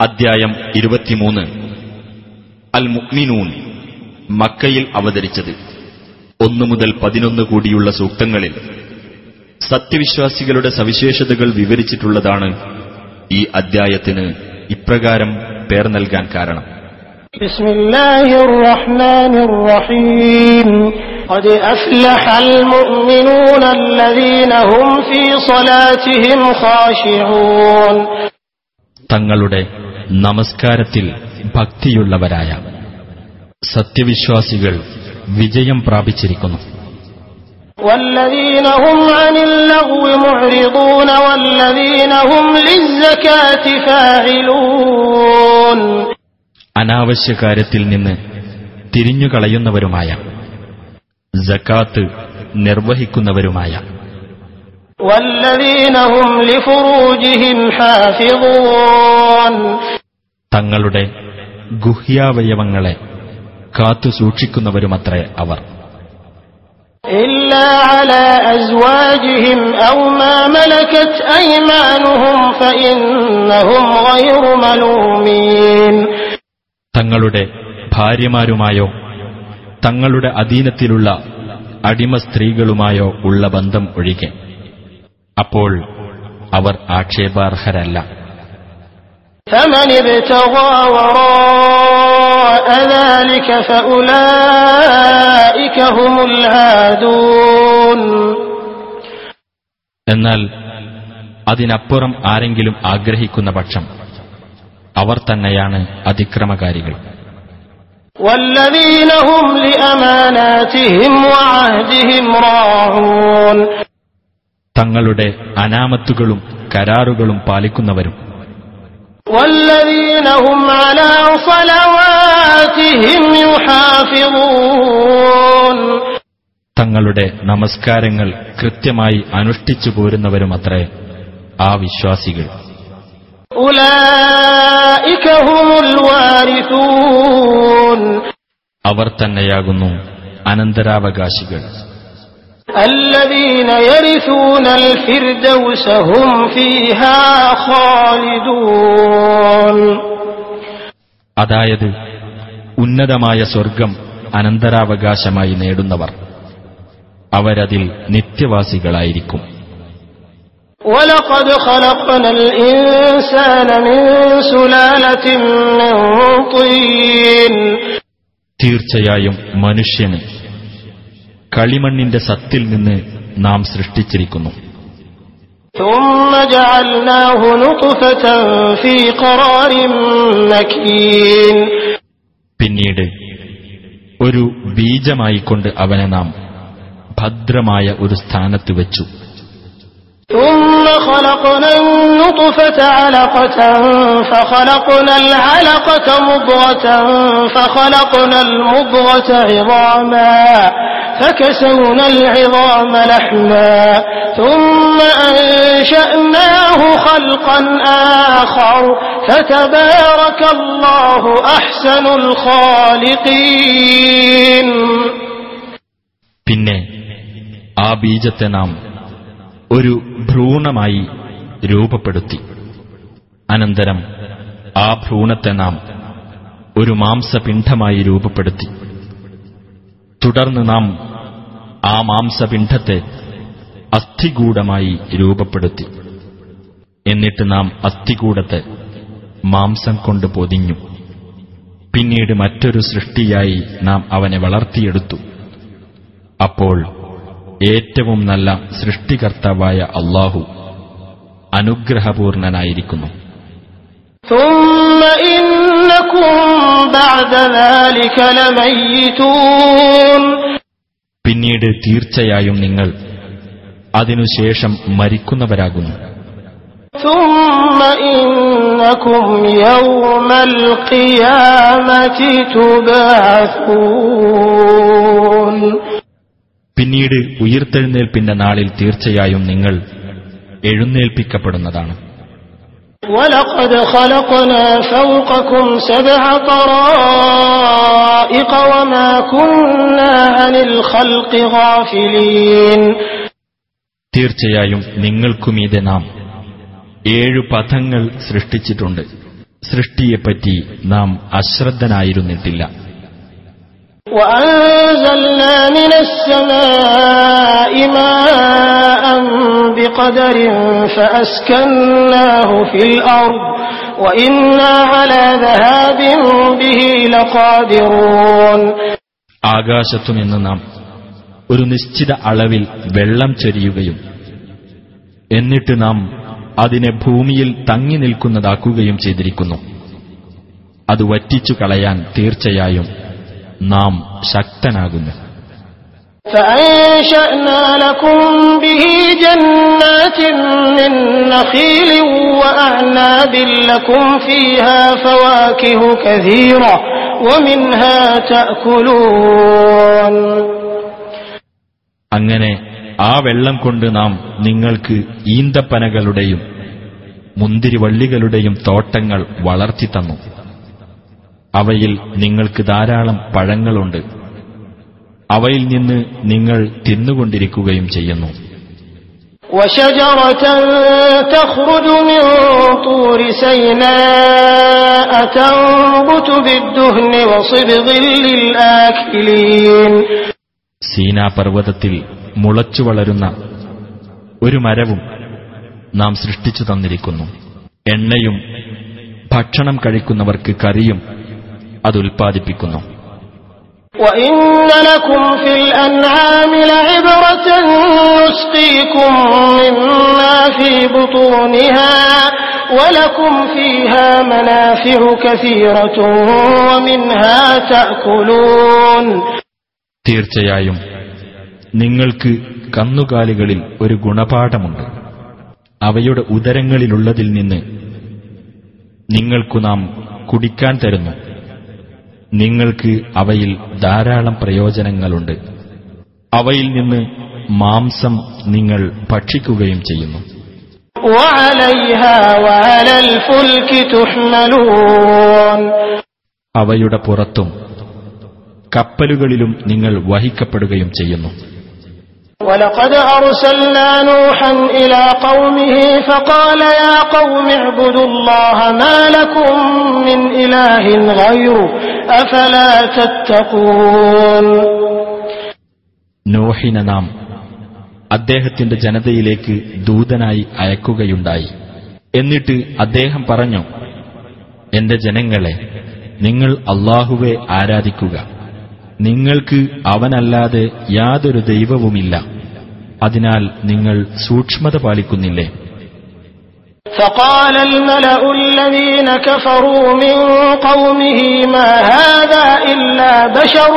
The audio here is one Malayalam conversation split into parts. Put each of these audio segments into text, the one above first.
അദ്ധ്യായം ഇരുപത്തിമൂന്ന് അൽ മുഅ്മിനൂൻ മക്കയിൽ അവതരിച്ചത് ഒന്നു മുതൽ പതിനൊന്ന് കൂടിയുള്ള സൂക്തങ്ങളിൽ സത്യവിശ്വാസികളുടെ സവിശേഷതകൾ വിവരിച്ചിട്ടുള്ളതാണ് ഈ അദ്ധ്യായത്തിന് ഇപ്രകാരം പേർ നൽകാൻ കാരണം بسم الله الرحمن الرحيم قد أفلح المؤمنون الذين هم في صلاتهم خاشعون തങ്ങളുടെ നമസ്കാരത്തിൽ ഭക്തിയുള്ളവരായ സത്യവിശ്വാസികൾ വിജയം പ്രാപിച്ചിരിക്കുന്നു. അനാവശ്യ കാര്യത്തിൽ നിന്ന് തിരിഞ്ഞുകളയുന്നവരുമായ ജക്കാത്ത് നിർവഹിക്കുന്നവരുമായ. والذين هم لفروجهم حافظون തങ്ങളുടെ ഗുഹ്യാവയവങ്ങളെ കാത്തു സൂക്ഷിക്കുന്നവരുമത്രേ അവർ إلا على أزواجهم أو ما ملكت أيمانهم فإنهم غير ملومين തങ്ങളുടെ ഭാര്യമാരുമായോ തങ്ങളുടെ അധീനത്തിലുള്ള അടിമ സ്ത്രീകളുമായോ ഉള്ള ബന്ധം ഒഴികെ അപ്പോൾ അവർ ആക്ഷേപാർഹരല്ല فمن ابتغى وراء ذلك فأولئك هم العادون എന്നാൽ അതിനപ്പുറം ആരെങ്കിലും ആഗ്രഹിക്കുന്ന പക്ഷം അവർ തന്നെയാണ് അതിക്രമകാരികൾ والذين هم لأماناتهم وعهدهم راعون തങ്ങളുടെ അനാമത്തുകളും കരാറുകളും പാലിക്കുന്നവരും والذين هم على صلواتهم يحافظون തങ്ങളുടെ നമസ്കാരങ്ങൾ കൃത്യമായി അനുഷ്ഠിച്ചു പോരുന്നവരുമത്രേ ആ വിശ്വാസികൾ أولئك هم الوارثون അവർ തന്നെയാകുന്നു അനന്തരാവകാശികൾ الذين يرثون الفردوس هم فيها خالدون അതായത് ഉന്നതമായ സ്വർഗം അനന്തരാവകാശമായി നേടുന്നവർ അവരതിൽ നിത്യവാസികളായിരിക്കും ولقد خلقنا الإنسان من سلالة من طين തീർച്ചയായും മനുഷ്യന് കളിമണ്ണിന്റെ സത്തിൽ നിന്ന് നാം സൃഷ്ടിച്ചിരിക്കുന്നു ثم جعلناه نطفة في قرار مكين പിന്നീട് ഒരു ബീജമായിക്കൊണ്ട് അവനെ നാം ഭദ്രമായ ഒരു സ്ഥാനത്ത് വെച്ചു ثم خلقنا النطفة علقة فخلقنا العلقة مضغة فخلقنا المضغة عظاما فكسونا العظام لحما ثم أنشأناه خلقا آخر فتبارك الله أحسن الخالقين പിന്നെ ആ ബീജത്തെ നാം ഒരു ഭ്രൂണമായി രൂപപ്പെടുത്തി അനന്തരം ആ ഭ്രൂണത്തെ നാം ഒരു മാംസപിണ്ഡമായി രൂപപ്പെടുത്തി തുടർന്ന് നാം ആ മാംസപിണ്ഡത്തെ അസ്ഥികൂടമായി രൂപപ്പെടുത്തി. എന്നിട്ട് നാം അസ്ഥികൂടത്തെ മാംസം കൊണ്ട് പൊതിഞ്ഞു. പിന്നീട് മറ്റൊരു സൃഷ്ടിയായി നാം അവനെ വളർത്തിയെടുത്തു. അപ്പോൾ ഏറ്റവും നല്ല സൃഷ്ടികർത്താവായ അള്ളാഹു അനുഗ്രഹപൂർണനായിരിക്കുന്നു. പിന്നീട് തീർച്ചയായും നിങ്ങൾ അതിനുശേഷം മരിക്കുന്നവരാകുന്നു. പിന്നീട് ഉയർത്തെഴുന്നേൽപ്പിന്റെ നാളിൽ തീർച്ചയായും നിങ്ങൾ എഴുന്നേൽപ്പിക്കപ്പെടുന്നതാണ്. ولقد خلقنا فوقكم سبع طرائق وما كنا عن الخلق غافلين തീർച്ചയായും നിങ്ങൾക്കുമീതെ നാം ഏഴു പഥങ്ങൾ സൃഷ്ടിച്ചിട്ടുണ്ട് സൃഷ്ടിയെപ്പറ്റി നാം അശ്രദ്ധനായിരുന്നിട്ടില്ല وأنزلنا من السماء ماء بقدر فأسكناه في الأرض وإنا على ذهاب به لقادرون ആകാശത്തുനിന്ന് നാം ഒരു നിശ്ചിത അളവിൽ വെള്ളം ചൊരിയുകയും എന്നിട്ട് നാം അതിനെ ഭൂമിയിൽ തങ്ങി നിൽക്കുന്നതാക്കുകയും ചെയ്തിരിക്കുന്നു അത് വറ്റിച്ചു കളയാൻ തീർച്ചയായും നാം ശക്തനാകുന്നു فأنشأنا لكم به جنات من نخيل وأعناب لكم فيها فواكه كثيرة ومنها تأكلون അങ്ങനെ ആ വെള്ളം കൊണ്ട് നാം നിങ്ങൾക്ക് ഈന്തപ്പനകളുടെയും മുന്തിരിവള്ളികളുടെയും തോട്ടങ്ങൾ വളർത്തിത്തന്നു അവയിൽ നിങ്ങൾക്ക് ധാരാളം പഴങ്ങളുണ്ട്. അവയിൽ നിന്ന് നിങ്ങൾ തിന്നുകൊണ്ടിരിക്കുകയും ചെയ്യുന്നു. സീനാ പർവതത്തിൽ മുളച്ചു വളരുന്ന ഒരു മരവും നാം സൃഷ്ടിച്ചു തന്നിരിക്കുന്നു. എണ്ണയും ഭക്ഷണം കഴിക്കുന്നവർക്ക് കറിയും അത് ഉൽപ്പാദിപ്പിക്കുന്നു. തീർച്ചയായും നിങ്ങൾക്ക് കന്നുകാലികളിൽ ഒരു ഗുണപാഠമുണ്ട്. അവയുടെ ഉദരങ്ങളിലുള്ളതിൽ നിന്ന് നിങ്ങൾക്കു നാം കുടിക്കാൻ തരുന്നു. നിങ്ങൾക്ക് അവയിൽ ധാരാളം പ്രയോജനങ്ങളുണ്ട് അവയിൽ നിന്ന് മാംസം നിങ്ങൾ ഭക്ഷിക്കുകയും ചെയ്യുന്നു وعليها وعلى الفلك تحملون അവയുടെ പുറത്തും കപ്പലുകളിലും നിങ്ങൾ വഹിക്കപ്പെടുകയും ചെയ്യുന്നു ولقد أرسلنا نوحا إلى قومه فقال يا قوم اعبدوا الله ما لكم من إله غيره أفلا تتقون നോഹിന നാം അദ്ദേഹത്തിന്റെ ജനതയിലേക്ക് ദൂതനായി അയക്കുകയുണ്ടായി. എന്നിട്ട് അദ്ദേഹം പറഞ്ഞു എന്റെ ജനങ്ങളെ നിങ്ങൾ അള്ളാഹുവെ ആരാധിക്കുക. നിങ്ങൾക്ക് അവനല്ലാതെ യാതൊരു ദൈവവുമില്ല. അതിനാൽ നിങ്ങൾ സൂക്ഷ്മത പാലിക്കുന്നില്ലേ? فقال الملأ الذين كفروا من قومه ما هذا إلا بشر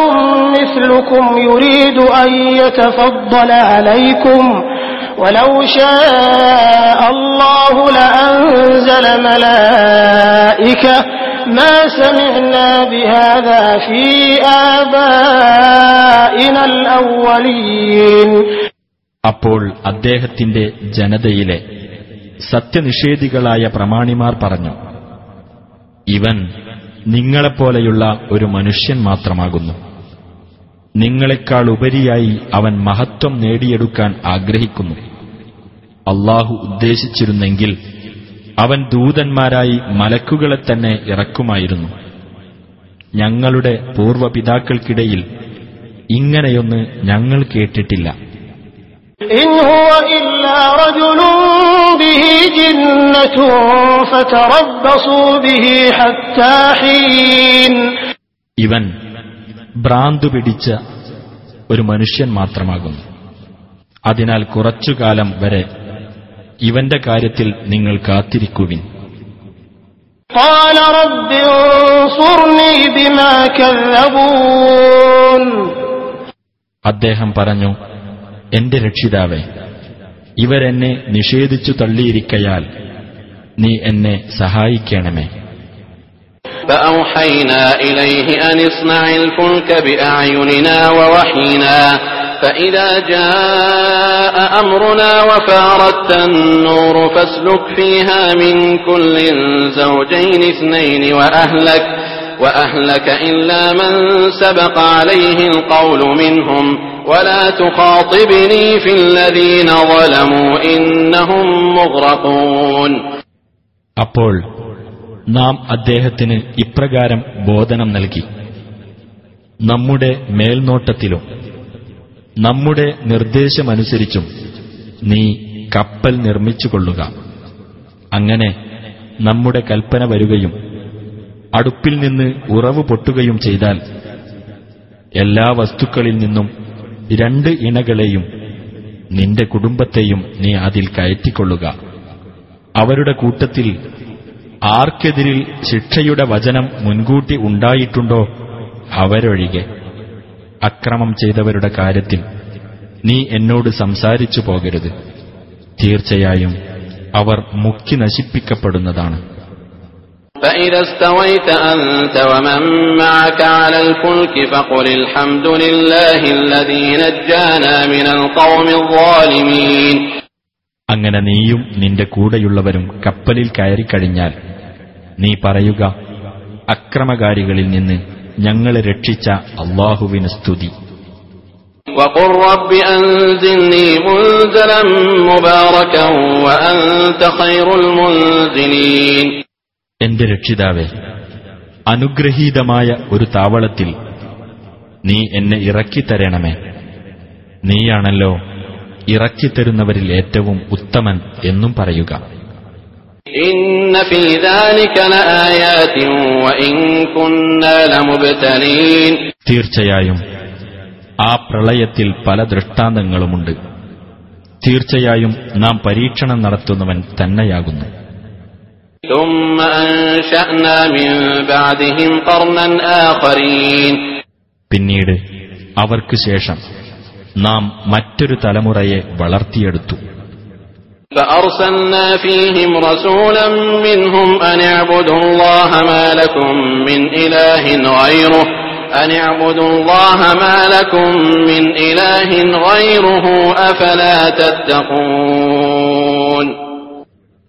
مثلكم يريد أن يتفضل عليكم ولو شاء الله لأنزل ملائكة ما سمعنا بهذا في آبائنا الأولين അപ്പോൾ അദ്ദേഹത്തിന്റെ ജനതയിലെ സത്യനിഷേധികളായ പ്രമാണിമാർ പറഞ്ഞു ഇവൻ നിങ്ങളെപ്പോലെയുള്ള ഒരു മനുഷ്യൻ മാത്രമാകുന്നു. നിങ്ങളെക്കാൾ ഉപരിയായി അവൻ മഹത്വം നേടിയെടുക്കാൻ ആഗ്രഹിക്കുന്നു. അള്ളാഹു ഉദ്ദേശിച്ചിരുന്നെങ്കിൽ അവൻ ദൂതന്മാരായി മലക്കുകളെ തന്നെ ഇറക്കുമായിരുന്നു. ഞങ്ങളുടെ പൂർവപിതാക്കൾക്കിടയിൽ ഇങ്ങനെയൊന്ന് ഞങ്ങൾ കേട്ടിട്ടില്ല. إن هو إلا رجل به جنة فتربصوا به حتى حين ഇവൻ ഭ്രാന്തു പിടിച്ച ഒരു മനുഷ്യൻ മാത്രമാകുന്നു അതിനാൽ കുറച്ചുകാലം വരെ ഇവന്റെ കാര്യത്തിൽ നിങ്ങൾ കാത്തിരിക്കുവിൻ قال رب انصرني بما كذبون അദ്ദേഹം പറഞ്ഞു എന്റെ രക്ഷിതാവേ ഇവരെന്നെ നിഷേധിച്ചു തള്ളിയിരിക്കയാൽ നീ എന്നെ സഹായിക്കണമേ فأوحينا إليه أن اصنع الفلك بأعيننا ووحينا فإذا جاء أمرنا وفارت النور فاسلك فيها من كل زوجين اثنين وأهلك وأهلك إلا من سبق عليه القول منهم ولا تخاطبني في الذين ظلموا إنهم مغرقون അപ്പോൾ നാം അദ്ദേഹത്തിന് ഇപ്രകാരം ബോധനം നൽകി നമ്മുടെ മേൽനോട്ടത്തിലും നമ്മുടെ നിർദ്ദേശമനുസരിച്ചും നീ കപ്പൽ നിർമ്മിച്ചുകൊള്ളുക അങ്ങനെ നമ്മുടെ കൽപ്പന വരികയും അടുപ്പിൽ നിന്ന് ഉറവ് പൊട്ടുകയും ചെയ്താൽ എല്ലാ വസ്തുക്കളിൽ നിന്നും രണ്ട് ഇണകളെയും നിന്റെ കുടുംബത്തെയും നീ അതിൽ കയറ്റിക്കൊള്ളുക. അവരുടെ കൂട്ടത്തിൽ ആർക്കെതിരിൽ ശിക്ഷയുടെ വചനം മുൻകൂട്ടി ഉണ്ടായിട്ടുണ്ടോ? അവരൊഴികെ. അക്രമം ചെയ്തവരുടെ കാര്യത്തിൽ നീ എന്നോട് സംസാരിച്ചു പോകരുത്. തീർച്ചയായും അവർ മുക്കി നശിപ്പിക്കപ്പെടുന്നതാണ്. فإذا استويت أنت ومن معك على الفلك فقل الحمد لله الذي نجانا من القوم الظالمين അങ്ങനെ നീയും നിന്റെ കൂടെയുള്ളവരും കപ്പലിൽ കയറിക്കഴിഞ്ഞാൽ നീ പറയുക അക്രമകാരികളിൽ നിന്ന് ഞങ്ങളെ രക്ഷിച്ച അള്ളാഹുവിന് സ്തുതി وقل എന്റെ രക്ഷിതാവെ അനുഗ്രഹീതമായ ഒരു താവളത്തിൽ നീ എന്നെ ഇറക്കിത്തരണമേ നീയാണല്ലോ ഇറക്കിത്തരുന്നവരിൽ ഏറ്റവും ഉത്തമൻ എന്നും പറയുക. തീർച്ചയായും ആ പ്രളയത്തിൽ പല ദൃഷ്ടാന്തങ്ങളുമുണ്ട്. തീർച്ചയായും നാം പരീക്ഷണം നടത്തുന്നവൻ തന്നെയാകുന്നു. ثم أنشأنا من بعدهم قرنا آخرين പിന്നീട് അവർക്ക് ശേഷം നാം മറ്റൊരു തലമുറയെ വളർത്തിയെടുത്തു فأرسلنا فيهم رسولا منهم أن اعبدوا الله ما لكم من إله غيره أن اعبدوا الله ما لكم من إله غيره أفلا تتقون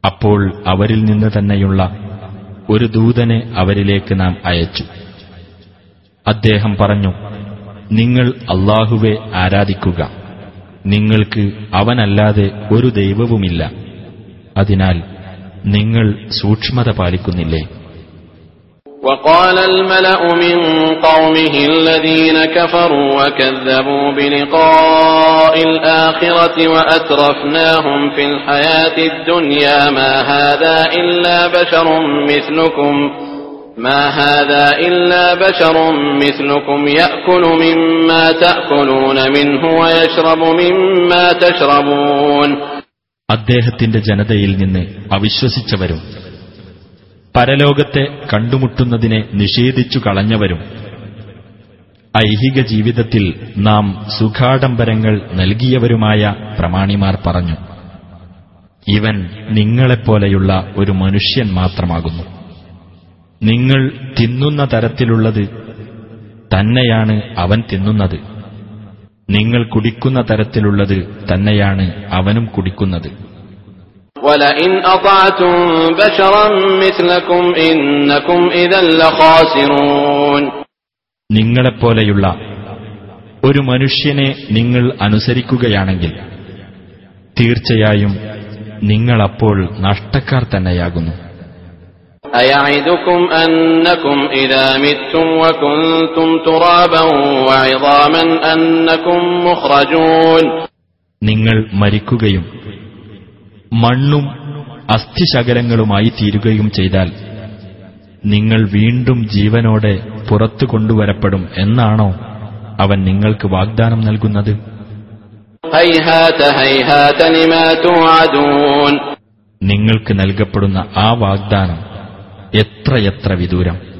അപ്പോൾ അവരിൽ നിന്ന് തന്നെയുള്ള ഒരു ദൂതനെ അവരിലേക്ക് നാം അയച്ചു. അദ്ദേഹം പറഞ്ഞു നിങ്ങൾ അള്ളാഹുവെ ആരാധിക്കുക. നിങ്ങൾക്ക് അവനല്ലാതെ ഒരു ദൈവവുമില്ല. അതിനാൽ നിങ്ങൾ സൂക്ഷ്മത പാലിക്കുന്നില്ലേ? وقال الملأ من قومه الذين كفروا وكذبوا بلقاء الآخرة وأترفناهم في الحياة الدنيا ما هذا إلا بشر مثلكم ما هذا إلا بشر مثلكم يأكل مما تأكلون منه ويشرب مما تشربون അദ്ദേഹത്തിന്റെ ജനതയിൽ നിന്ന് അവിശ്വസിച്ചവരും പരലോകത്തെ കണ്ടുമുട്ടുന്നതിനെ നിഷേധിച്ചു കളഞ്ഞവരും ഐഹിക ജീവിതത്തിൽ നാം സുഖാഡംബരങ്ങൾ നൽകിയവരുമായ പ്രമാണിമാർ പറഞ്ഞു ഇവൻ നിങ്ങളെപ്പോലെയുള്ള ഒരു മനുഷ്യൻ മാത്രമാകുന്നു. നിങ്ങൾ തിന്നുന്ന തരത്തിലുള്ളത് തന്നെയാണ് അവൻ തിന്നുന്നത്. നിങ്ങൾ കുടിക്കുന്ന തരത്തിലുള്ളത് തന്നെയാണ് അവനും കുടിക്കുന്നത്. ولئن أطعتم بشرا مثلكم إنكم إذا لخاسرون നിങ്ങളെപ്പോലെയുള്ള ഒരു മനുഷ്യനെ നിങ്ങൾ അനുസരിക്കുകയാണെങ്കിൽ തീർച്ചയായും നിങ്ങളപ്പോൾ നഷ്ടക്കാർ തന്നെയാകുന്നു أيعدكم أنكم إذا متم وكنتم ترابا وعظاما أنكم مخرجون നിങ്ങൾ മരിക്കുകയും മണ്ണും അസ്ഥിശകലങ്ങളുമായി തീരുകയും ചെയ്താൽ നിങ്ങൾ വീണ്ടും ജീവനോടെ പുറത്തു കൊണ്ടുവരപ്പെടും എന്നാണോ അവൻ നിങ്ങൾക്ക് വാഗ്ദാനം നൽകുന്നത്? നിങ്ങൾക്ക് നൽകപ്പെടുന്ന ആ വാഗ്ദാനം എത്രയെത്ര വിദൂരം?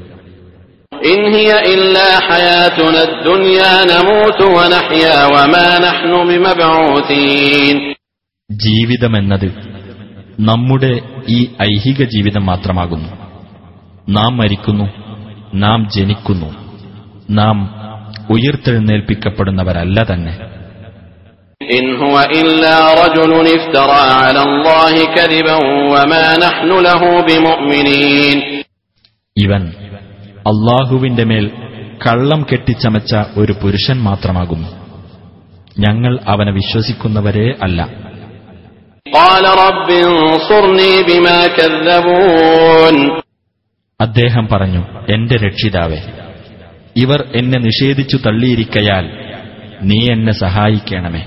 ജീവിതമെന്നത് നമ്മുടെ ഈ ഐഹിക ജീവിതം മാത്രമാകുന്നു. നാം മരിക്കുന്നു നാം ജനിക്കുന്നു നാം ഉയർത്തെഴുന്നേൽപ്പിക്കപ്പെടുന്നവരല്ല തന്നെ. ഇവൻ അള്ളാഹുവിന്റെ മേൽ കള്ളം കെട്ടിച്ചമച്ച ഒരു പുരുഷൻ മാത്രമാകുന്നു. ഞങ്ങൾ അവനെ വിശ്വസിക്കുന്നവരേ അല്ല. അദ്ദേഹം പറഞ്ഞു എന്റെ രക്ഷിതാവെ ഇവർ എന്നെ നിഷേധിച്ചു തള്ളിയിരിക്കയാൽ നീ എന്നെ സഹായിക്കണമേ.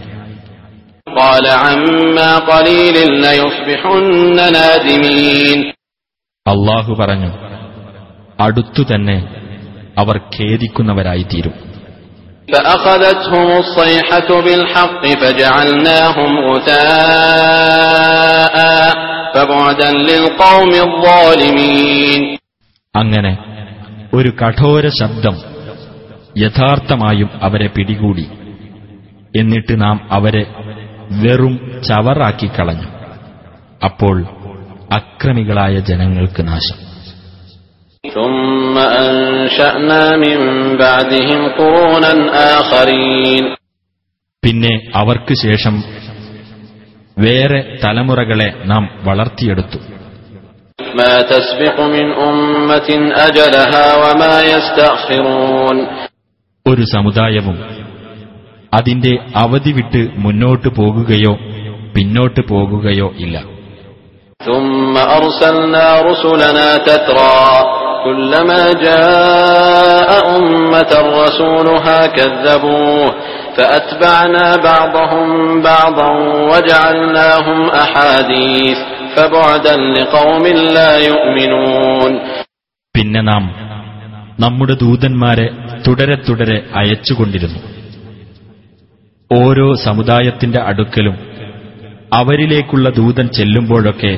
അള്ളാഹു പറഞ്ഞു അടുത്തു തന്നെ അവർ ഖേദിക്കുന്നവരായിത്തീരും. فأخذتهم الصيحة بالحق فجعلناهم غثاء فبعدا للقوم الظالمين അങ്ങനെ ഒരു കഠോര ശബ്ദം യഥാർത്ഥമായും അവരെ പിടികൂടി എന്നിട്ട് നാം അവരെ വെറും ചവറാക്കി കളഞ്ഞു അപ്പോൾ അക്രമികളായ ജനങ്ങൾക്ക് നാശം പിന്നെ അവർക്ക് ശേഷം വേറെ തലമുറകളെ നാം വളർത്തിയെടുത്തു ما تسبق من أمة أجلها وما يستأخرون ഒരു സമുദായവും അതിന്റെ അവധി വിട്ട് മുന്നോട്ടു പോകുകയോ പിന്നോട്ട് പോകുകയോ ഇല്ല ثم أرسلنا رسلنا تترى كلما جاء أمة رسولها كذبوه فأتبعنا بعضهم بعضا وجعلناهم أحاديث فبعدا لقوم لا يؤمنون പിന്നെ നാം നമ്മുടെ ദൂതന്മാരെ തുടരെ തുടരെ അയച്ചുകൊണ്ടിരുന്നു ഓരോ സമുദായത്തിന്റെ അടുക്കലും അവരിലേക്കുള്ള ദൂതൻ ചെല്ലുമ്പോഴൊക്കെ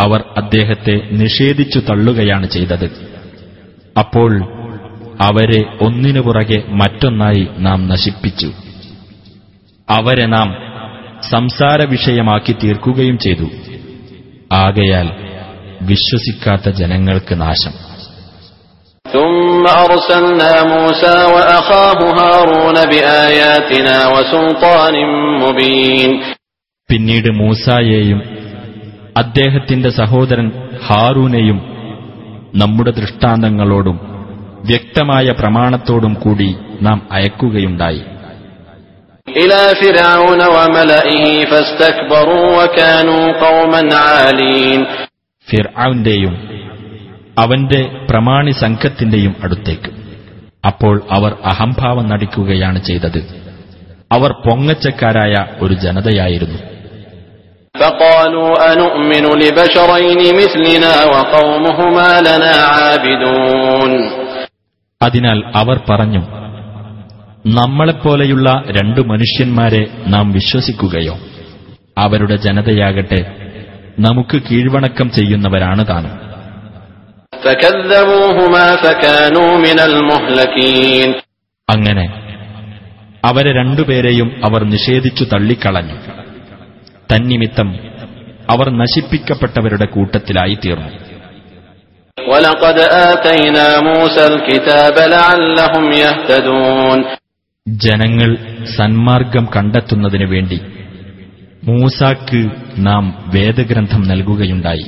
അവർ അദ്ദേഹത്തെ നിഷേധിച്ചു തള്ളുകയാണ് ചെയ്തത്. അപ്പോൾ അവരെ ഒന്നിനു പുറകെ മറ്റൊന്നായി നാം നശിപ്പിച്ചു. അവരെ നാം സംസാര വിഷയമാക്കി തീർക്കുകയും ചെയ്തു. ആകയാൽ വിശ്വസിക്കാത്ത ജനങ്ങൾക്ക് നാശം. പിന്നീട് മൂസായെയും അദ്ദേഹത്തിന്റെ സഹോദരൻ ഹാറൂനെയും നമ്മുടെ ദൃഷ്ടാന്തങ്ങളോടും വ്യക്തമായ പ്രമാണത്തോടും കൂടി നാം അയക്കുകയുണ്ടായി. ഫിർആന്റെയും അവന്റെ പ്രമാണി സംഘത്തിന്റെയും അടുത്തേക്ക്. അപ്പോൾ അവർ അഹംഭാവം നടിക്കുകയാണ് ചെയ്തത്. അവർ പൊങ്ങച്ചക്കാരായ ഒരു ജനതയായിരുന്നു. فقالوا أنؤمن لبشرين مثلنا وقومهما لنا عابدون അതിനാൽ അവർ പറഞ്ഞു നമ്മളെപ്പോലെയുള്ള രണ്ടു മനുഷ്യന്മാരെ നാം വിശ്വസിക്കുകയോ അവരുടെ ജനതയാകട്ടെ നമുക്ക് കീഴ്വണക്കം ചെയ്യുന്നവരാണ് താനും فكذبوهما فكانوا من المهلكين അങ്ങനെ അവരെ രണ്ടുപേരെയും അവർ നിഷേധിച്ചു തള്ളിക്കളഞ്ഞു തന്നിമിത്തം അവർ നശിപ്പിക്കപ്പെട്ടവരുടെ കൂട്ടത്തിലായി തീർന്നു ولقد آتينا موسى الكتاب لعلهم يهتدون ജനങ്ങൾ സന്മാർഗം കണ്ടെത്തുന്നതിനു വേണ്ടി മൂസാക്ക് നാം വേദഗ്രന്ഥം നൽകുകയുണ്ടായി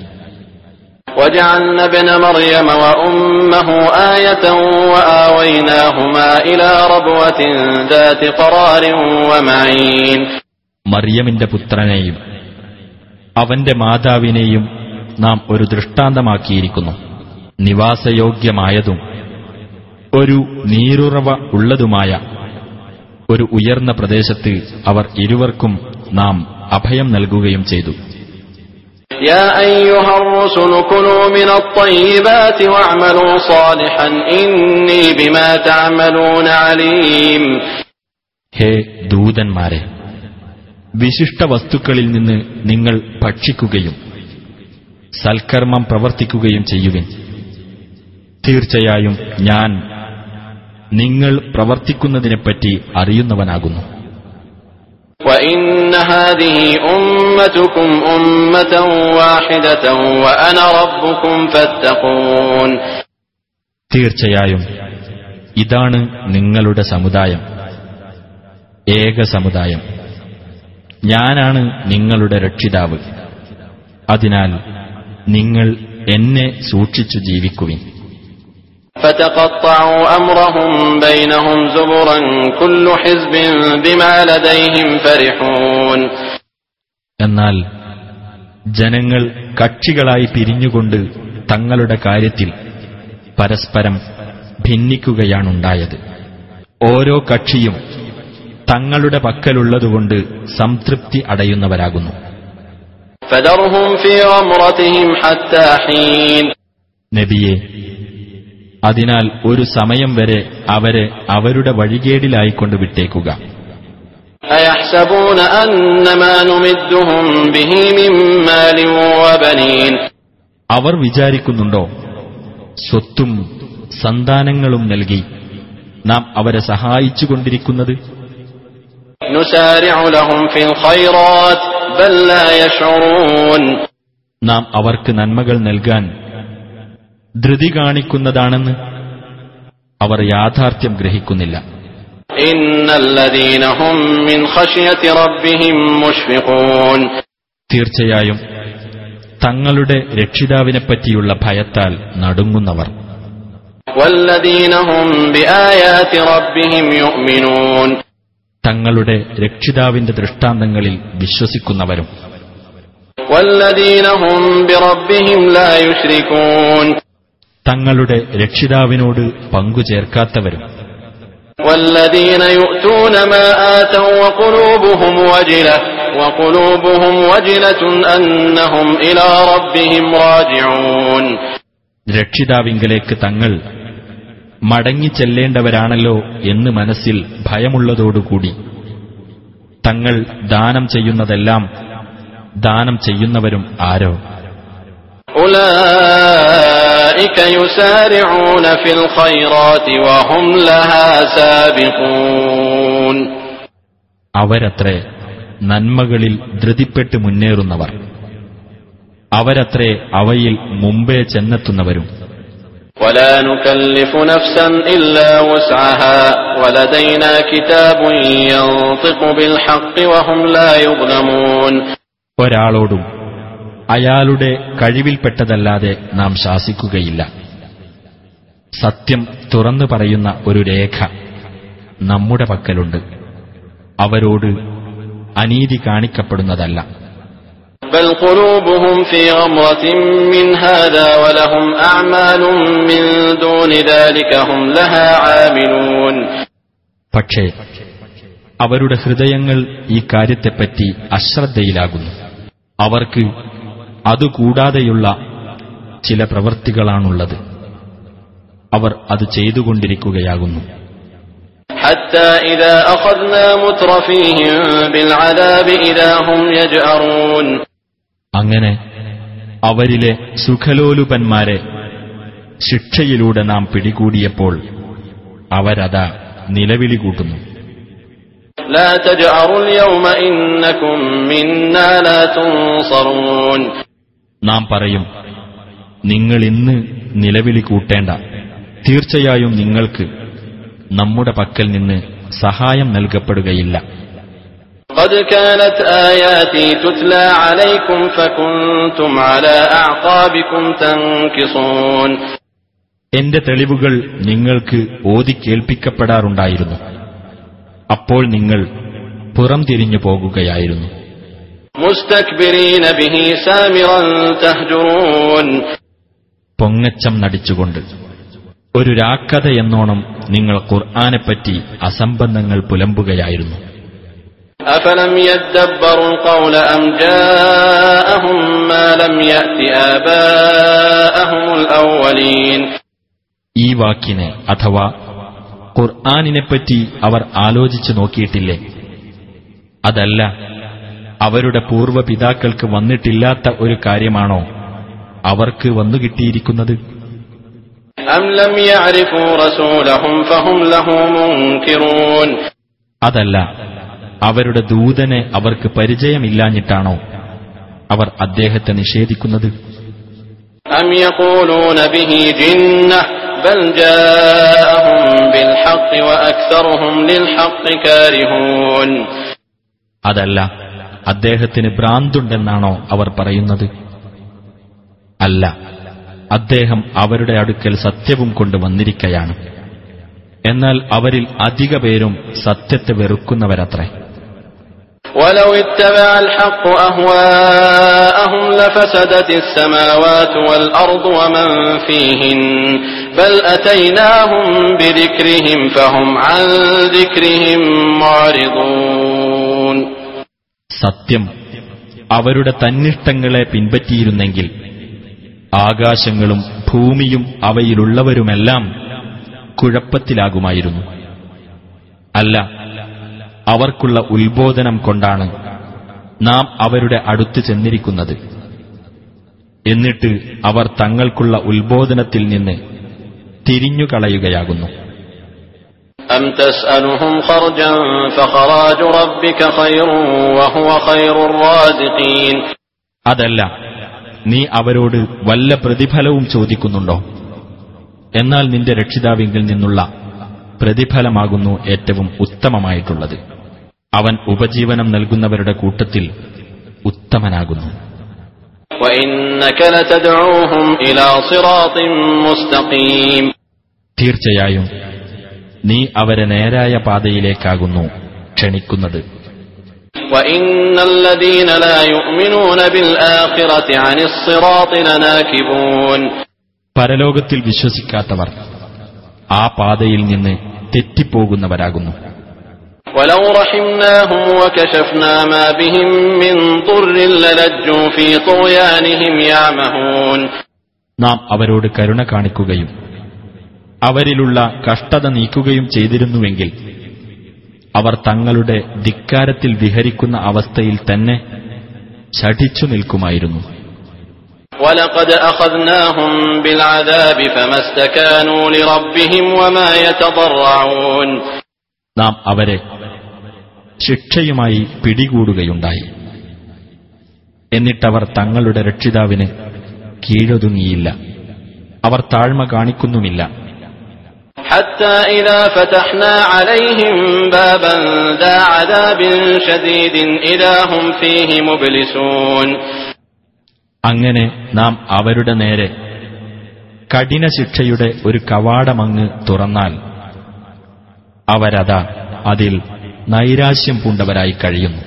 وجعلنا ابن مريم وأمه آية وآويناهما إلى ربوة ذات قرار ومعين മറിയമിന്റെ പുത്രനെയും അവന്റെ മാതാവിനെയും നാം ഒരു ദൃഷ്ടാന്തമാക്കിയിരിക്കുന്നു. നിവാസയോഗ്യമായതും ഒരു നീരുറവ ഉള്ളതുമായ ഒരു ഉയർന്ന പ്രദേശത്ത് അവർ ഇരുവർക്കും നാം അഭയം നൽകുകയും ചെയ്തു. ഹേ ദൂതന്മാരെ വിശിഷ്ട വസ്തുക്കളിൽ നിന്ന് നിങ്ങൾ ഭക്ഷിക്കുകയും സൽക്കർമ്മം പ്രവർത്തിക്കുകയും ചെയ്യുവിൻ. തീർച്ചയായും ഞാൻ നിങ്ങൾ പ്രവർത്തിക്കുന്നതിനെപ്പറ്റി അറിയുന്നവനാകുന്നു. തീർച്ചയായും ഇതാണ് നിങ്ങളുടെ സമുദായം. ഏക സമുദായം. ഞാനാണ് നിങ്ങളുടെ രക്ഷിതാവ്. അതിനാൽ നിങ്ങൾ എന്നെ സൂക്ഷിച്ചു ജീവിക്കുവിൻ. എന്നാൽ ജനങ്ങൾ കക്ഷികളായി പിരിഞ്ഞുകൊണ്ട് തങ്ങളുടെ കാര്യത്തിൽ പരസ്പരം ഭിന്നിക്കുകയാണുണ്ടായത്. ഓരോ കക്ഷിയും തങ്ങളുടെ പക്കലുള്ളതുകൊണ്ട് സംതൃപ്തി അടയുന്നവരാകുന്നു. നബിയെ അതിനാൽ ഒരു സമയം വരെ അവരെ അവരുടെ വഴികേടിലായിക്കൊണ്ട് വിട്ടേക്കുക. അവർ വിചാരിക്കുന്നുണ്ടോ? സ്വത്തും സന്താനങ്ങളും നൽകി നാം അവരെ സഹായിച്ചുകൊണ്ടിരിക്കുന്നത്? നാം അവർക്ക് നന്മകൾ നൽകാൻ ധൃതി കാണിക്കുന്നതാണെന്ന് അവർ യാഥാർത്ഥ്യം ഗ്രഹിക്കുന്നില്ല. തീർച്ചയായും തങ്ങളുടെ രക്ഷിതാവിനെപ്പറ്റിയുള്ള ഭയത്താൽ നടുങ്ങുന്നവർ. വല്ലദീനഹും തങ്ങളുടെ രക്ഷിതാവിന്റെ ദൃഷ്ടാന്തങ്ങളിൽ വിശ്വസിക്കുന്നവരും. തങ്ങളുടെ രക്ഷിതാവിനോട് പങ്കുചേർക്കാത്തവരും. രക്ഷിതാവിങ്കലേക്ക് തങ്ങൾ മടങ്ങി ചെല്ലേണ്ടവരാണല്ലോ എന്ന് മനസ്സിൽ ഭയമുള്ളതോടുകൂടി. തങ്ങൾ ദാനം ചെയ്യുന്നതെല്ലാം ദാനം ചെയ്യുന്നവരും ആരോ? അവരത്രേ നന്മകളിൽ ധൃതിപ്പെട്ട് മുന്നേറുന്നവർ. അവരത്രേ അവയിൽ മുമ്പേ ചെന്നെത്തുന്നവരും. ولا نكلف نفسا إلا وسعها ولدينا كتاب ينطق بالحق وهم لا يظلمون ഒരാളോടും അയാളുടെ കഴിവിൽപ്പെട്ടതല്ലാതെ നാം ശാസിക്കുകയില്ല സത്യം തുറന്നു പറയുന്ന ഒരു രേഖ നമ്മുടെ പക്കലുണ്ട് അവരോട് അനീതി കാണിക്കപ്പെടുന്നതല്ല بل قلوبهم في غمرة من هذا ولهم أعمال من دون ذلك هم لها عاملون പക്ഷേ അവരുടെ ഹൃദയങ്ങൾ ഈ കാര്യത്തെപ്പറ്റി അശ്രദ്ധയിലാകുന്നു അവർക്ക് അതുകൂടാതെയുള്ള ചില പ്രവൃത്തികളാണുള്ളത് അവർ അത് ചെയ്തുകൊണ്ടിരിക്കുകയാകുന്നു حتى إذا أخذنا مترفيهم بالعذاب إذا هم يجأرون അങ്ങനെ അവരിലെ സുഖലോലുപന്മാരെ ശിക്ഷയിലൂടെ നാം പിടികൂടിയപ്പോൾ അവരതാ നിലവിളി കൂട്ടുന്നു. നാം പറയും നിങ്ങൾ ഇന്ന് നിലവിളി കൂട്ടേണ്ട. തീർച്ചയായും നിങ്ങൾക്ക് നമ്മുടെ പക്കൽ നിന്ന് സഹായം നൽകപ്പെടുകയില്ല. قد كانت آياتي تتلى عليكم فكنتم على أعقابكم تنكصون എന്റെ തെളിവുകൾ നിങ്ങൾക്ക് ഓതിക്കേൾപ്പിക്കപ്പെടാറുണ്ടായിരുന്നു അപ്പോൾ നിങ്ങൾ പുറംതിരിഞ്ഞു പോകുകയായിരുന്നു مستكبرين به سامرا تهجرون പൊങ്ങച്ചം നടിച്ചുകൊണ്ട് ഒരു രാക്കഥ എന്നോണം നിങ്ങൾ ഖുർആാനെപ്പറ്റി അസംബന്ധങ്ങൾ പുലമ്പുകയായിരുന്നു أفلم يدبروا القول أم جاءهم ما لم يأت آباءهم الأولين ഈ വാക്കിനെ അഥവാ ഖുർആാനിനെപ്പറ്റി അവർ ആലോചിച്ചു നോക്കിയിട്ടില്ലേ അതല്ല അവരുടെ പൂർവ്വ പിതാക്കൾക്ക് വന്നിട്ടില്ലാത്ത ഒരു കാര്യമാണോ അവർക്ക് വന്നു കിട്ടിയിരിക്കുന്നത് أم لم يعرفوا رسولهم فهم له منكرون അതല്ല അവരുടെ ദൂതനെ അവർക്ക് പരിചയമില്ലാഞ്ഞിട്ടാണോ അവർ അദ്ദേഹത്തെ നിഷേധിക്കുന്നത്? അതല്ല അദ്ദേഹത്തിന് ഭ്രാന്തുണ്ടെന്നാണോ അവർ പറയുന്നത്? അല്ല അദ്ദേഹം അവരുടെ അടുക്കൽ സത്യവും കൊണ്ട് വന്നിരിക്കയാണ്. എന്നാൽ അവരിൽ അധിക പേരും സത്യത്തെ വെറുക്കുന്നവരത്രേ. ولو اتبع الحق أهواءهم لفسدت السماوات والأرض ومن فيهن بل أتيناهم بذكرهم فهم عن ذكرهم معرضون സത്യം അവരുടെ തന്നിഷ്ടങ്ങളെ പിൻപറ്റിയിരുന്നെങ്കിൽ ആകാശങ്ങളും ഭൂമിയും അവയിലുള്ളവരുമെല്ലാം കുഴപ്പത്തിലാകുമായിരുന്നു അല്ല അവർക്കുള്ള ഉത്ബോധനം കൊണ്ടാണ് നാം അവരുടെ അടുത്ത് ചെന്നിരിക്കുന്നത്. എന്നിട്ട് അവർ തങ്ങൾക്കുള്ള ഉത്ബോധനത്തിൽ നിന്ന് തിരിഞ്ഞുകളയുകയാകുന്നു. അതല്ല നീ അവരോട് വല്ല പ്രതിഫലവും ചോദിക്കുന്നുണ്ടോ? എന്നാൽ നിന്റെ രക്ഷിതാവിങ്കിൽ നിന്നുള്ള പ്രതിഫലമാകുന്നു ഏറ്റവും ഉത്തമമായിട്ടുള്ളത്. അവൻ ഉപജീവനം നൽകുന്നവരുടെ കൂട്ടത്തിൽ ഉത്തമനാകുന്നു. തീർച്ചയായും നീ അവരെ നേരായ പാതയിലേക്കാകുന്നു ക്ഷണിക്കുന്നത്. പരലോകത്തിൽ വിശ്വസിക്കാത്തവർ ആ പാതയിൽ നിന്ന് തെറ്റിപ്പോകുന്നവരാകുന്നു. നാം അവരോട് കരുണ കാണിക്കുകയും അവരിലുള്ള കഷ്ടത നീക്കുകയും ചെയ്തിരുന്നുവെങ്കിൽ അവർ തങ്ങളുടെ ധിക്കാരത്തിൽ വിഹരിക്കുന്ന അവസ്ഥയിൽ തന്നെ ചടിച്ചു നിൽക്കുമായിരുന്നു. ولقد أخذناهم بالعذاب فما استكانوا لربهم وما يتضرعون നാം അവരെ ശിക്ഷയുമായി പിടികൂടുകയുണ്ടായി എന്നിട്ടവർ തങ്ങളുടെ രക്ഷിതാവിന് കീഴൊതുങ്ങിയില്ല അവർ താഴ്മ കാണിക്കുന്നുമില്ല حتى إذا فتحنا عليهم بابا ذا عذاب شديد إذا هم فيه مبلسون അങ്ങനെ നാം അവരുടെ നേരെ കഠിന ശിക്ഷയുടെ ഒരു കവാടമങ്ങ് തുറന്നാൽ അവരതാ അതിൽ നൈരാശ്യം പൂണ്ടവരായി കഴിയുന്നു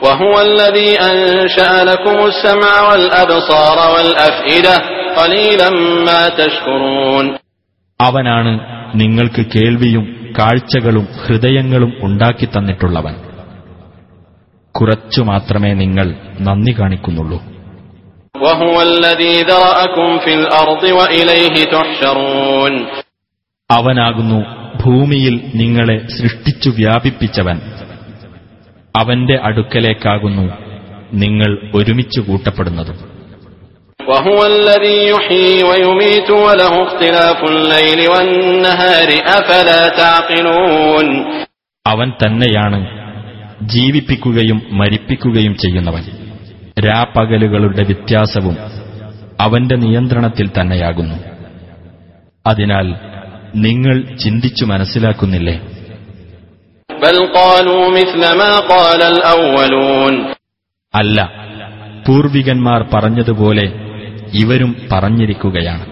وهو الذي أنشأ لكم السمع والأبصار والأفئدة قليلا ما تشكرون അവനാണ് നിങ്ങൾക്ക് കേൾവിയും കാഴ്ചകളും ഹൃദയങ്ങളും ഉണ്ടാക്കി തന്നിട്ടുള്ളവൻ കുറച്ചു മാത്രമേ നിങ്ങൾ നന്ദി കാണിക്കുന്നുള്ളൂ അവനാകുന്നു ഭൂമിയിൽ നിങ്ങളെ സൃഷ്ടിച്ചു വ്യാപിപ്പിച്ചവൻ. അവന്റെ അടുക്കലേക്കാകുന്നു നിങ്ങൾ ഒരുമിച്ചു കൂട്ടപ്പെടുന്നത്. അവൻ തന്നെയാണ് ജീവിപ്പിക്കുകയും മരിപ്പിക്കുകയും ചെയ്യുന്നവൻ. രാപ്പകലുകളുടെ വ്യത്യാസവും അവന്റെ നിയന്ത്രണത്തിൽ തന്നെയാകുന്നു. അതിനാൽ നിങ്ങൾ ചിന്തിച്ചു മനസ്സിലാക്കുന്നില്ലേ? അല്ല പൂർവികന്മാർ പറഞ്ഞതുപോലെ ഇവരും പറഞ്ഞിരിക്കുകയാണ്.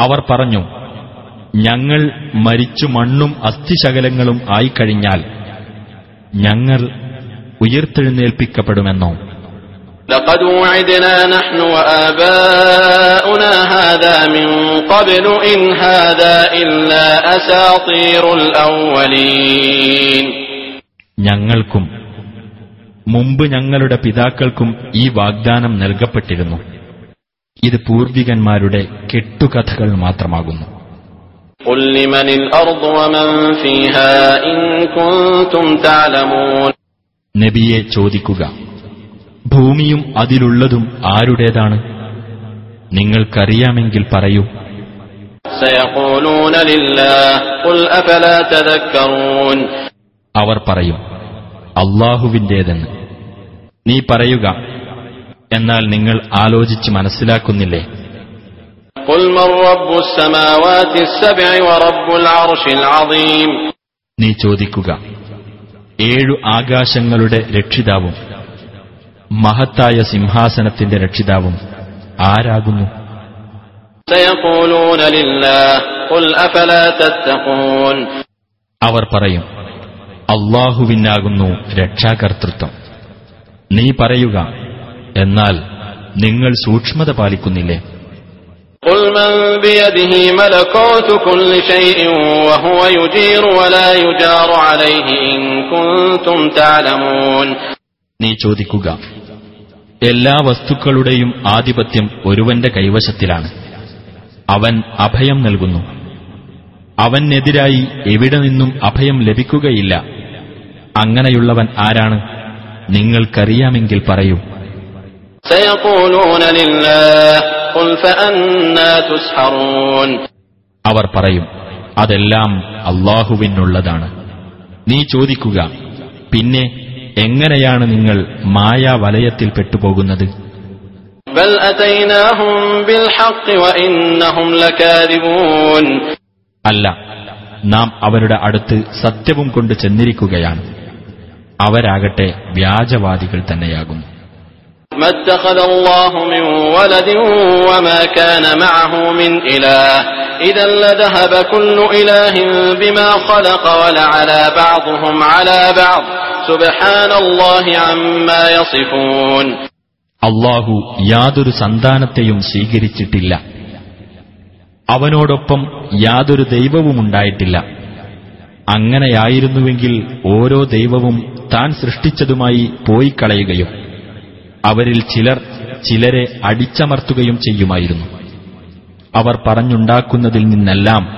അവർ പറഞ്ഞു ഞങ്ങൾ മരിച്ചു മണ്ണും അസ്ഥിശകലങ്ങളും ആയിക്കഴിഞ്ഞാൽ ഞങ്ങൾ ഉയർത്തെഴുന്നേൽപ്പിക്കപ്പെടുമെന്നോ لقد وعدنا نحن وآباؤنا هذا من قبل إن هذا إلا أساطير الأولين ഞങ്ങൾക്കും മുമ്പ് ഞങ്ങളുടെ പിതാക്കൾക്കും ഈ വാഗ്ദാനം നൽകപ്പെട്ടിരുന്നു ഇത് പൂർവികന്മാരുടെ കെട്ടുകഥകൾ മാത്രമാകുന്നു قل لمن الأرض ومن فيها إن كنتم تعلمون നബിയെ ചോദിക്കുക ഭൂമിയും അതിലുള്ളതും ആരുടേതാണ് നിങ്ങൾക്കറിയാമെങ്കിൽ പറയൂ سيقولون لله قل أفلا تذكرون അവർ പറയും അള്ളാഹുവിൻ്റേതെന്ന് നീ പറയുക എന്നാൽ നിങ്ങൾ ആലോചിച്ച് മനസ്സിലാക്കുന്നില്ലേ നീ ചോദിക്കുക ഏഴു ആകാശങ്ങളുടെ രക്ഷിതാവും മഹത്തായ സിംഹാസനത്തിന്റെ രക്ഷിതാവും ആരാകുന്നു? അവർ പറയും അള്ളാഹുവിനാകുന്നു രക്ഷാകർത്തൃത്വം നീ പറയുക എന്നാൽ നിങ്ങൾ സൂക്ഷ്മത പാലിക്കുന്നില്ലേ? قل من بيده ملكوت كل شيء وهو يجير ولا يجار عليه إن كنتم تعلمون നീ ചോദിക്കുക എല്ലാ വസ്തുക്കളുടെയും ആധിപത്യം ഒരുവന്റെ കൈവശത്തിലാണ് അവൻ അഭയം നൽകുന്നു അവനെതിരായി എവിടെ നിന്നും അഭയം ലഭിക്കുകയില്ല അങ്ങനെയുള്ളവൻ ആരാണ് നിങ്ങൾക്കറിയാമെങ്കിൽ പറയൂ അവർ പറയും അതെല്ലാം അള്ളാഹുവിനുള്ളതാണ് നീ ചോദിക്കുക പിന്നെ എങ്ങനെയാണ് നിങ്ങൾ മായാ വലയത്തിൽ പെട്ടുപോകുന്നത്? അല്ല നാം അവരുടെ അടുത്ത് സത്യവും കൊണ്ട് ചെന്നിരിക്കുകയാണ്. അവരാകട്ടെ വ്യാജവാദികൾ തന്നെയാകുന്നു ما اتخذ الله من ولد وما كان معه من إله إذا لذهب كل إله بما خلق ولعلى بعضهم على بعض سبحان الله عما يصفون അള്ളാഹു യാതൊരു സന്താനത്തെയും സ്വീകരിച്ചിട്ടില്ല അവനോടൊപ്പം യാതൊരു ദൈവവുമുണ്ടായിട്ടില്ല അങ്ങനെയായിരുന്നുവെങ്കിൽ ഓരോ ദൈവവും താൻ സൃഷ്ടിച്ചതുമായി പോയി കളയുകയും അവരിൽ ചിലർ ചിലരെ അടിച്ചമർത്തുകയും ചെയ്യുമായിരുന്നു. അവർ പറഞ്ഞുണ്ടാക്കുന്നതിൽ നിന്നെല്ലാം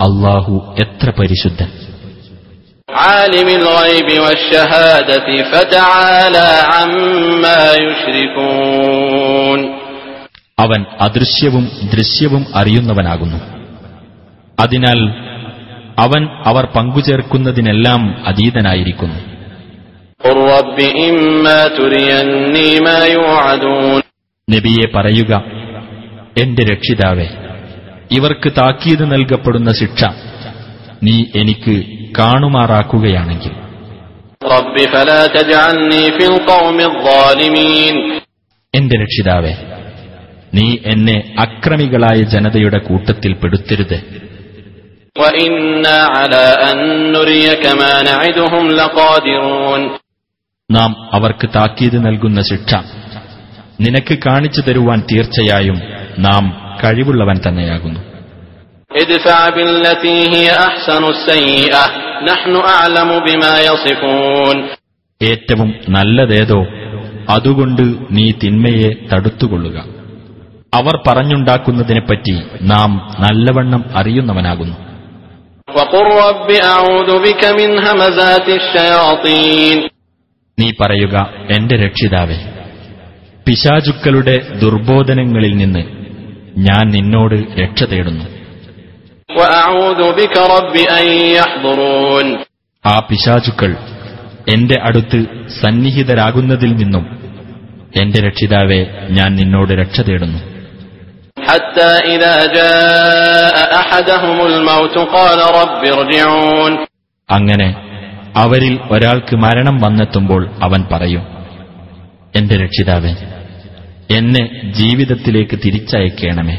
അള്ളാഹു എത്ര പരിശുദ്ധൻ. അവൻ അദൃശ്യവും ദൃശ്യവും അറിയുന്നവനാകുന്നു. അതിനാൽ അവൻ അവർ പങ്കുചേർക്കുന്നതിനെല്ലാം അതീതനായിരിക്കുന്നു. നബിയെ പറയുക എന്റെ രക്ഷിതാവേ ഇവർക്ക് താക്കീത് നൽകപ്പെടുന്ന ശിക്ഷ നീ എനിക്ക് കാണുമാറാക്കുകയാണെങ്കിൽ رب فلا تجعلني في القوم الظالمين എന്റെ രക്ഷിതാവേ നീ എന്നെ അക്രമികളായ ജനതയുടെ കൂട്ടത്തിൽ പെടുത്തരുത് وإنا على أن نريك ما نعدهم لقادرون നാം അവർക്ക് താക്കീത് നൽകുന്ന ശിക്ഷ നിനക്ക് കാണിച്ചു തരുവാൻ തീർച്ചയായും നാം കഴിവുള്ളവൻ തന്നെയാകുന്നു ادفع بالتي هي أحسن السيئة نحن أعلم بما يصفون ഏറ്റവും നല്ലതേതോ അതുകൊണ്ട് നീ തിന്മയെ തടുത്തുകൊള്ളുക അവർ പറഞ്ഞുണ്ടാക്കുന്നതിനെപ്പറ്റി നാം നല്ലവണ്ണം അറിയുന്നവനാകുന്നു وقل رب أعوذ بك من همزات الشياطين നീ പറയുക എന്റെ രക്ഷിതാവേ പിശാചുക്കളുടെ ദുർബോധനങ്ങളിൽ നിന്ന് ഞാൻ നിന്നോട് രക്ഷ തേടുന്നു وأعوذ بك رب أن يحضرون ആ പിശാചുക്കൾ എന്റെ അടുത്ത് സന്നിഹിതരാകുന്നതിൽ നിന്നും എന്റെ രക്ഷിതാവെ ഞാൻ നിന്നോട് രക്ഷ തേടുന്നു حتى إذا جاء أحدهم الموت قال رب ارجعون അങ്ങനെ അവരിൽ ഒരാൾക്ക് മരണം വന്നെത്തുമ്പോൾ അവൻ പറയും എന്റെ രക്ഷിതാവേ എന്നെ ജീവിതത്തിലേക്ക് തിരിച്ചയക്കണമേ.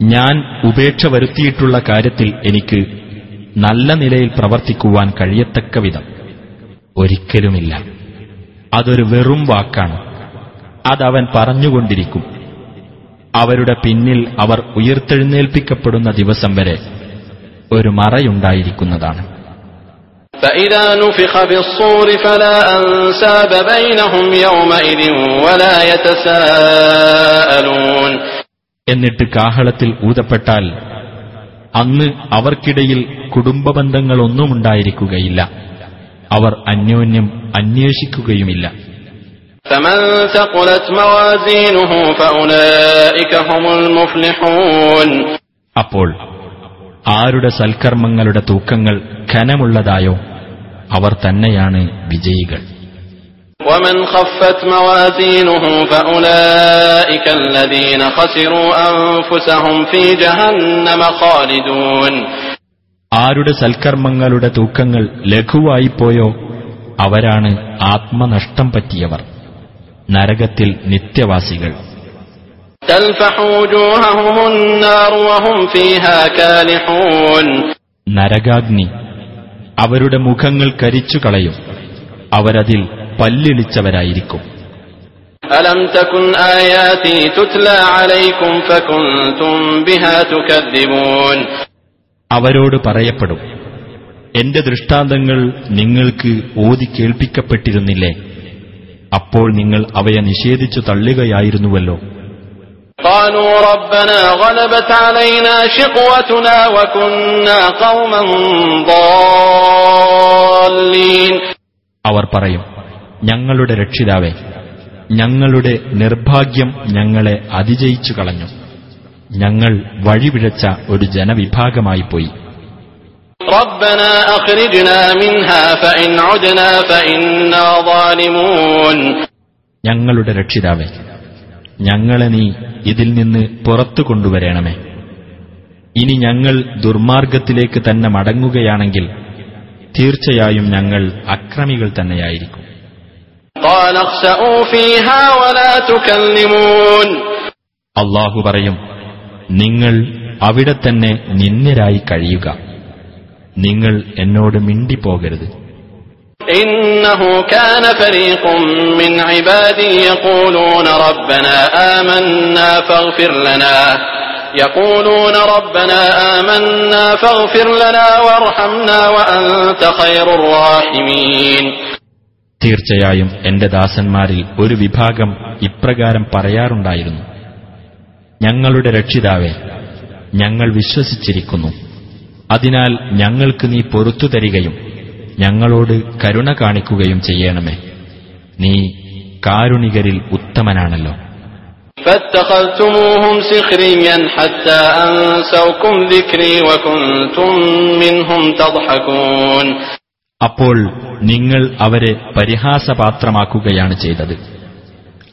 ഞാൻ ഉപേക്ഷ വരുത്തിയിട്ടുള്ള കാര്യത്തിൽ എനിക്ക് നല്ല നിലയിൽ പ്രവർത്തിക്കുവാൻ കഴിയത്തക്ക വിധം ഒരിക്കലുമില്ല അതൊരു വെറും വാക്കാണ് അതവൻ പറഞ്ഞുകൊണ്ടിരിക്കും അവരുടെ പിന്നിൽ അവർ ഉയർത്തെഴുന്നേൽപ്പിക്കപ്പെടുന്ന ദിവസം വരെ ഒരു മറയുണ്ടായിരിക്കുന്നതാണ് فإذا نفخ بالصور فلا أنساب بينهم يومئذ ولا يتساءلون എന്നിട്ട് കാഹളത്തിൽ ഊതപ്പെട്ടാൽ അന്ന് അവർക്കിടയിൽ കുടുംബബന്ധങ്ങളൊന്നുമുണ്ടായിരിക്കുകയില്ല. അവർ അന്യോന്യം അന്വേഷിക്കുകയുമില്ല. അപ്പോൾ ആരുടെ സൽക്കർമ്മങ്ങളുടെ തൂക്കങ്ങൾ ഖനമുള്ളതായോ അവർ തന്നെയാണ് വിജയികൾ. ومن خفت موازينه فأولئك الذين خسروا أنفسهم في جهنم خالدون ആരുടെ സൽക്കർമ്മങ്ങളുടെ തൂക്കങ്ങൾ ലഘുവായിപ്പോയോ അവരാണ് ആത്മനഷ്ടം പറ്റിയവർ നരകത്തിൽ നിത്യവാസികൾ تلفح وجوههم النار وهم فيها كالحون നരകാഗ്നി അവരുടെ മുഖങ്ങൾ കരിച്ചു കളയും അവരതിൽ പല്ലിളിച്ചവരായിരിക്കും. അലം തകുൻ അലൈക്കും അവരോട് പറയപ്പെടും എന്റെ ദൃഷ്ടാന്തങ്ങൾ നിങ്ങൾക്ക് ഓതി കേൾപ്പിക്കപ്പെട്ടിരുന്നില്ലേ? അപ്പോൾ നിങ്ങൾ അവയെ നിഷേധിച്ചു തള്ളുകയായിരുന്നുവല്ലോ. അവർ പറയും ഞങ്ങളുടെ രക്ഷിതാവേ ഞങ്ങളുടെ നിർഭാഗ്യം ഞങ്ങളെ അതിജയിച്ചു കളഞ്ഞു ഞങ്ങൾ വഴിപിഴച്ച ഒരു ജനവിഭാഗമായിപ്പോയി ربنا أخرجنا منها فإن عدنا فإنا ظالمون ഞങ്ങളുടെ രക്ഷിതാവേ ഞങ്ങളെ നീ ഇതിൽ നിന്ന് പുറത്തു കൊണ്ടുവരണമേ ഇനി ഞങ്ങൾ ദുർമാർഗത്തിലേക്ക് തന്നെ മടങ്ങുകയാണെങ്കിൽ തീർച്ചയായും ഞങ്ങൾ അക്രമികൾ തന്നെയായിരിക്കും قال اخسأوا فيها ولا تكلمون അള്ളാഹു പറയും നിങ്ങൾ അവിടെ തന്നെ നിന്നരായി കഴിയുക നിങ്ങൾ എന്നോട് മിണ്ടിപ്പോകരുത് إنه كان فريق من عبادي يقولون ربنا آمنا فاغفر لنا يقولون ربنا آمنا فاغفر لنا وارحمنا وأنت خير الراحمين തീർച്ചയായും എന്റെ ദാസന്മാരിൽ ഒരു വിഭാഗം ഇപ്രകാരം പറയാറുണ്ടായിരുന്നു ഞങ്ങളുടെ രക്ഷിതാവേ ഞങ്ങൾ വിശ്വസിച്ചിരിക്കുന്നു അതിനാൽ ഞങ്ങൾക്ക് നീ പൊറത്തു തരികയും ഞങ്ങളോട് കരുണ കാണിക്കുകയും ചെയ്യണമേ നീ കാരുണികരിൽ ഉത്തമനാണല്ലോ فاتخذتموهم سخريا حتى أنسوكم ذكري وكنتم منهم تضحكون അപ്പോൾ നിങ്ങൾ അവരെ പരിഹാസപാത്രമാക്കുകയാണ് ചെയ്തത്.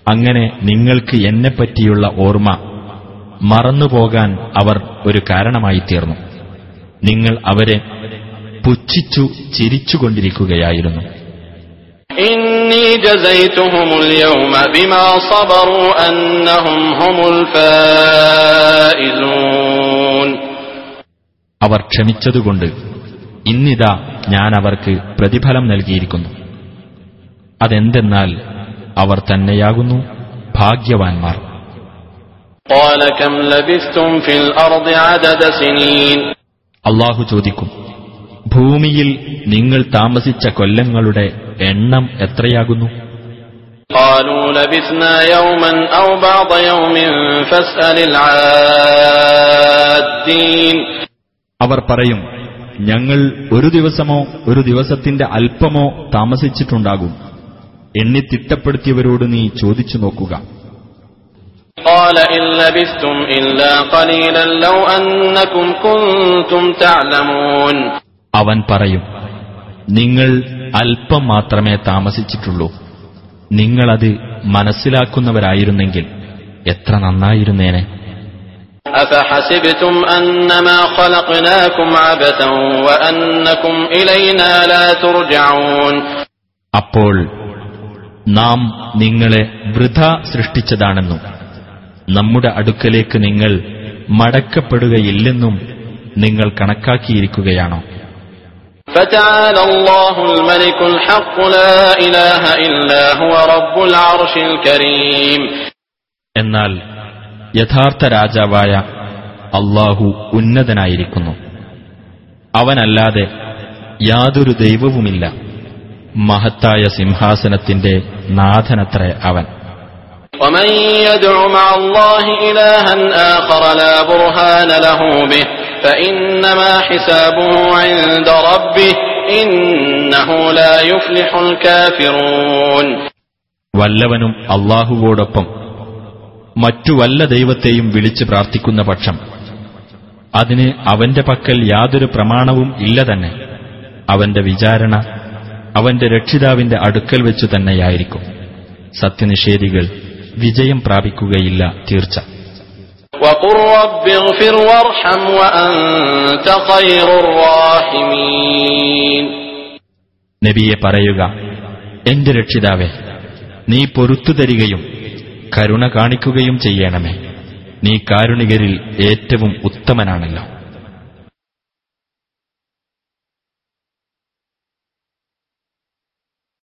അങ്ങനെ നിങ്ങൾക്ക് എന്നെപ്പറ്റിയുള്ള ഓർമ്മ മറന്നുപോകാൻ അവർ ഒരു കാരണമായി തീർന്നു നിങ്ങൾ അവരെ പുച്ഛിച്ചു ചിരിച്ചുകൊണ്ടിരിക്കുകയായിരുന്നു. അവർ ക്ഷമിച്ചതുകൊണ്ട് ഇന്നിതാ ഞാൻ അവർക്ക് പ്രതിഫലം നൽകിയിരിക്കുന്നു. അതെന്തെന്നാൽ അവർ തന്നെയാകുന്നു ഭാഗ്യവാൻമാർ അള്ളാഹു ചോദിക്കും ഭൂമിയിൽ നിങ്ങൾ താമസിച്ച കൊല്ലങ്ങളുടെ എണ്ണം എത്രയാകുന്നു? അവർ പറയും ഞങ്ങൾ ഒരു ദിവസമോ ഒരു ദിവസത്തിന്റെ അല്പമോ താമസിച്ചിട്ടുണ്ടാകും. എണ്ണി തിട്ടപ്പെടുത്തിയവരോട് നീ ചോദിച്ചു നോക്കുക. അവൻ പറയും നിങ്ങൾ അല്പം മാത്രമേ താമസിച്ചിട്ടുള്ളൂ. നിങ്ങളത് മനസ്സിലാക്കുന്നവരായിരുന്നെങ്കിൽ എത്ര നന്നായിരുന്നേനെ. أفحسبتم أنما خلقناكم عبثا وأنكم إلينا لا ترجعون അപ്പോൾ നാം നിങ്ങളെ വൃഥ സൃഷ്ടിച്ചതാണെന്നും നമ്മുടെ അടുക്കലേക്ക് നിങ്ങൾ മടക്കപ്പെടുകയില്ലെന്നും നിങ്ങൾ കണക്കാക്കിയിരിക്കുകയാണോ فتعالى الله الملك الحق لا إله إلا هو رب العرش الكريم എന്നാൽ യഥാർത്ഥ രാജാവായ അള്ളാഹു ഉന്നതനായിരിക്കുന്നു അവനല്ലാതെ യാതൊരു ദൈവവുമില്ല മഹത്തായ സിംഹാസനത്തിന്റെ നാഥനത്രേ അവൻ ومن يدع مع الله إلها آخر لا برهان له به فإنما حسابه عند ربه إنه لا يفلح الكافرون വല്ലവനും അള്ളാഹുവോടൊപ്പം മറ്റു വല്ല ദൈവത്തെയും വിളിച്ചു പ്രാർത്ഥിക്കുന്ന പക്ഷം. അതിന് അവന്റെ പക്കൽ യാതൊരു പ്രമാണവും ഇല്ല തന്നെ. അവന്റെ വിചാരണ അവന്റെ രക്ഷിതാവിന്റെ അടുക്കൽ വെച്ചു തന്നെയായിരിക്കും. സത്യനിഷേധികൾ വിജയം പ്രാപിക്കുകയില്ല തീർച്ച. നബിയെ പറയുക എന്റെ രക്ഷിതാവേ നീ പൊരുത്തു തരികയും കരുണ കാണിക്കുകയും ചെയ്യണമേ. നീ കാരുണികരിൽ ഏറ്റവും ഉത്തമനാണല്ലോ.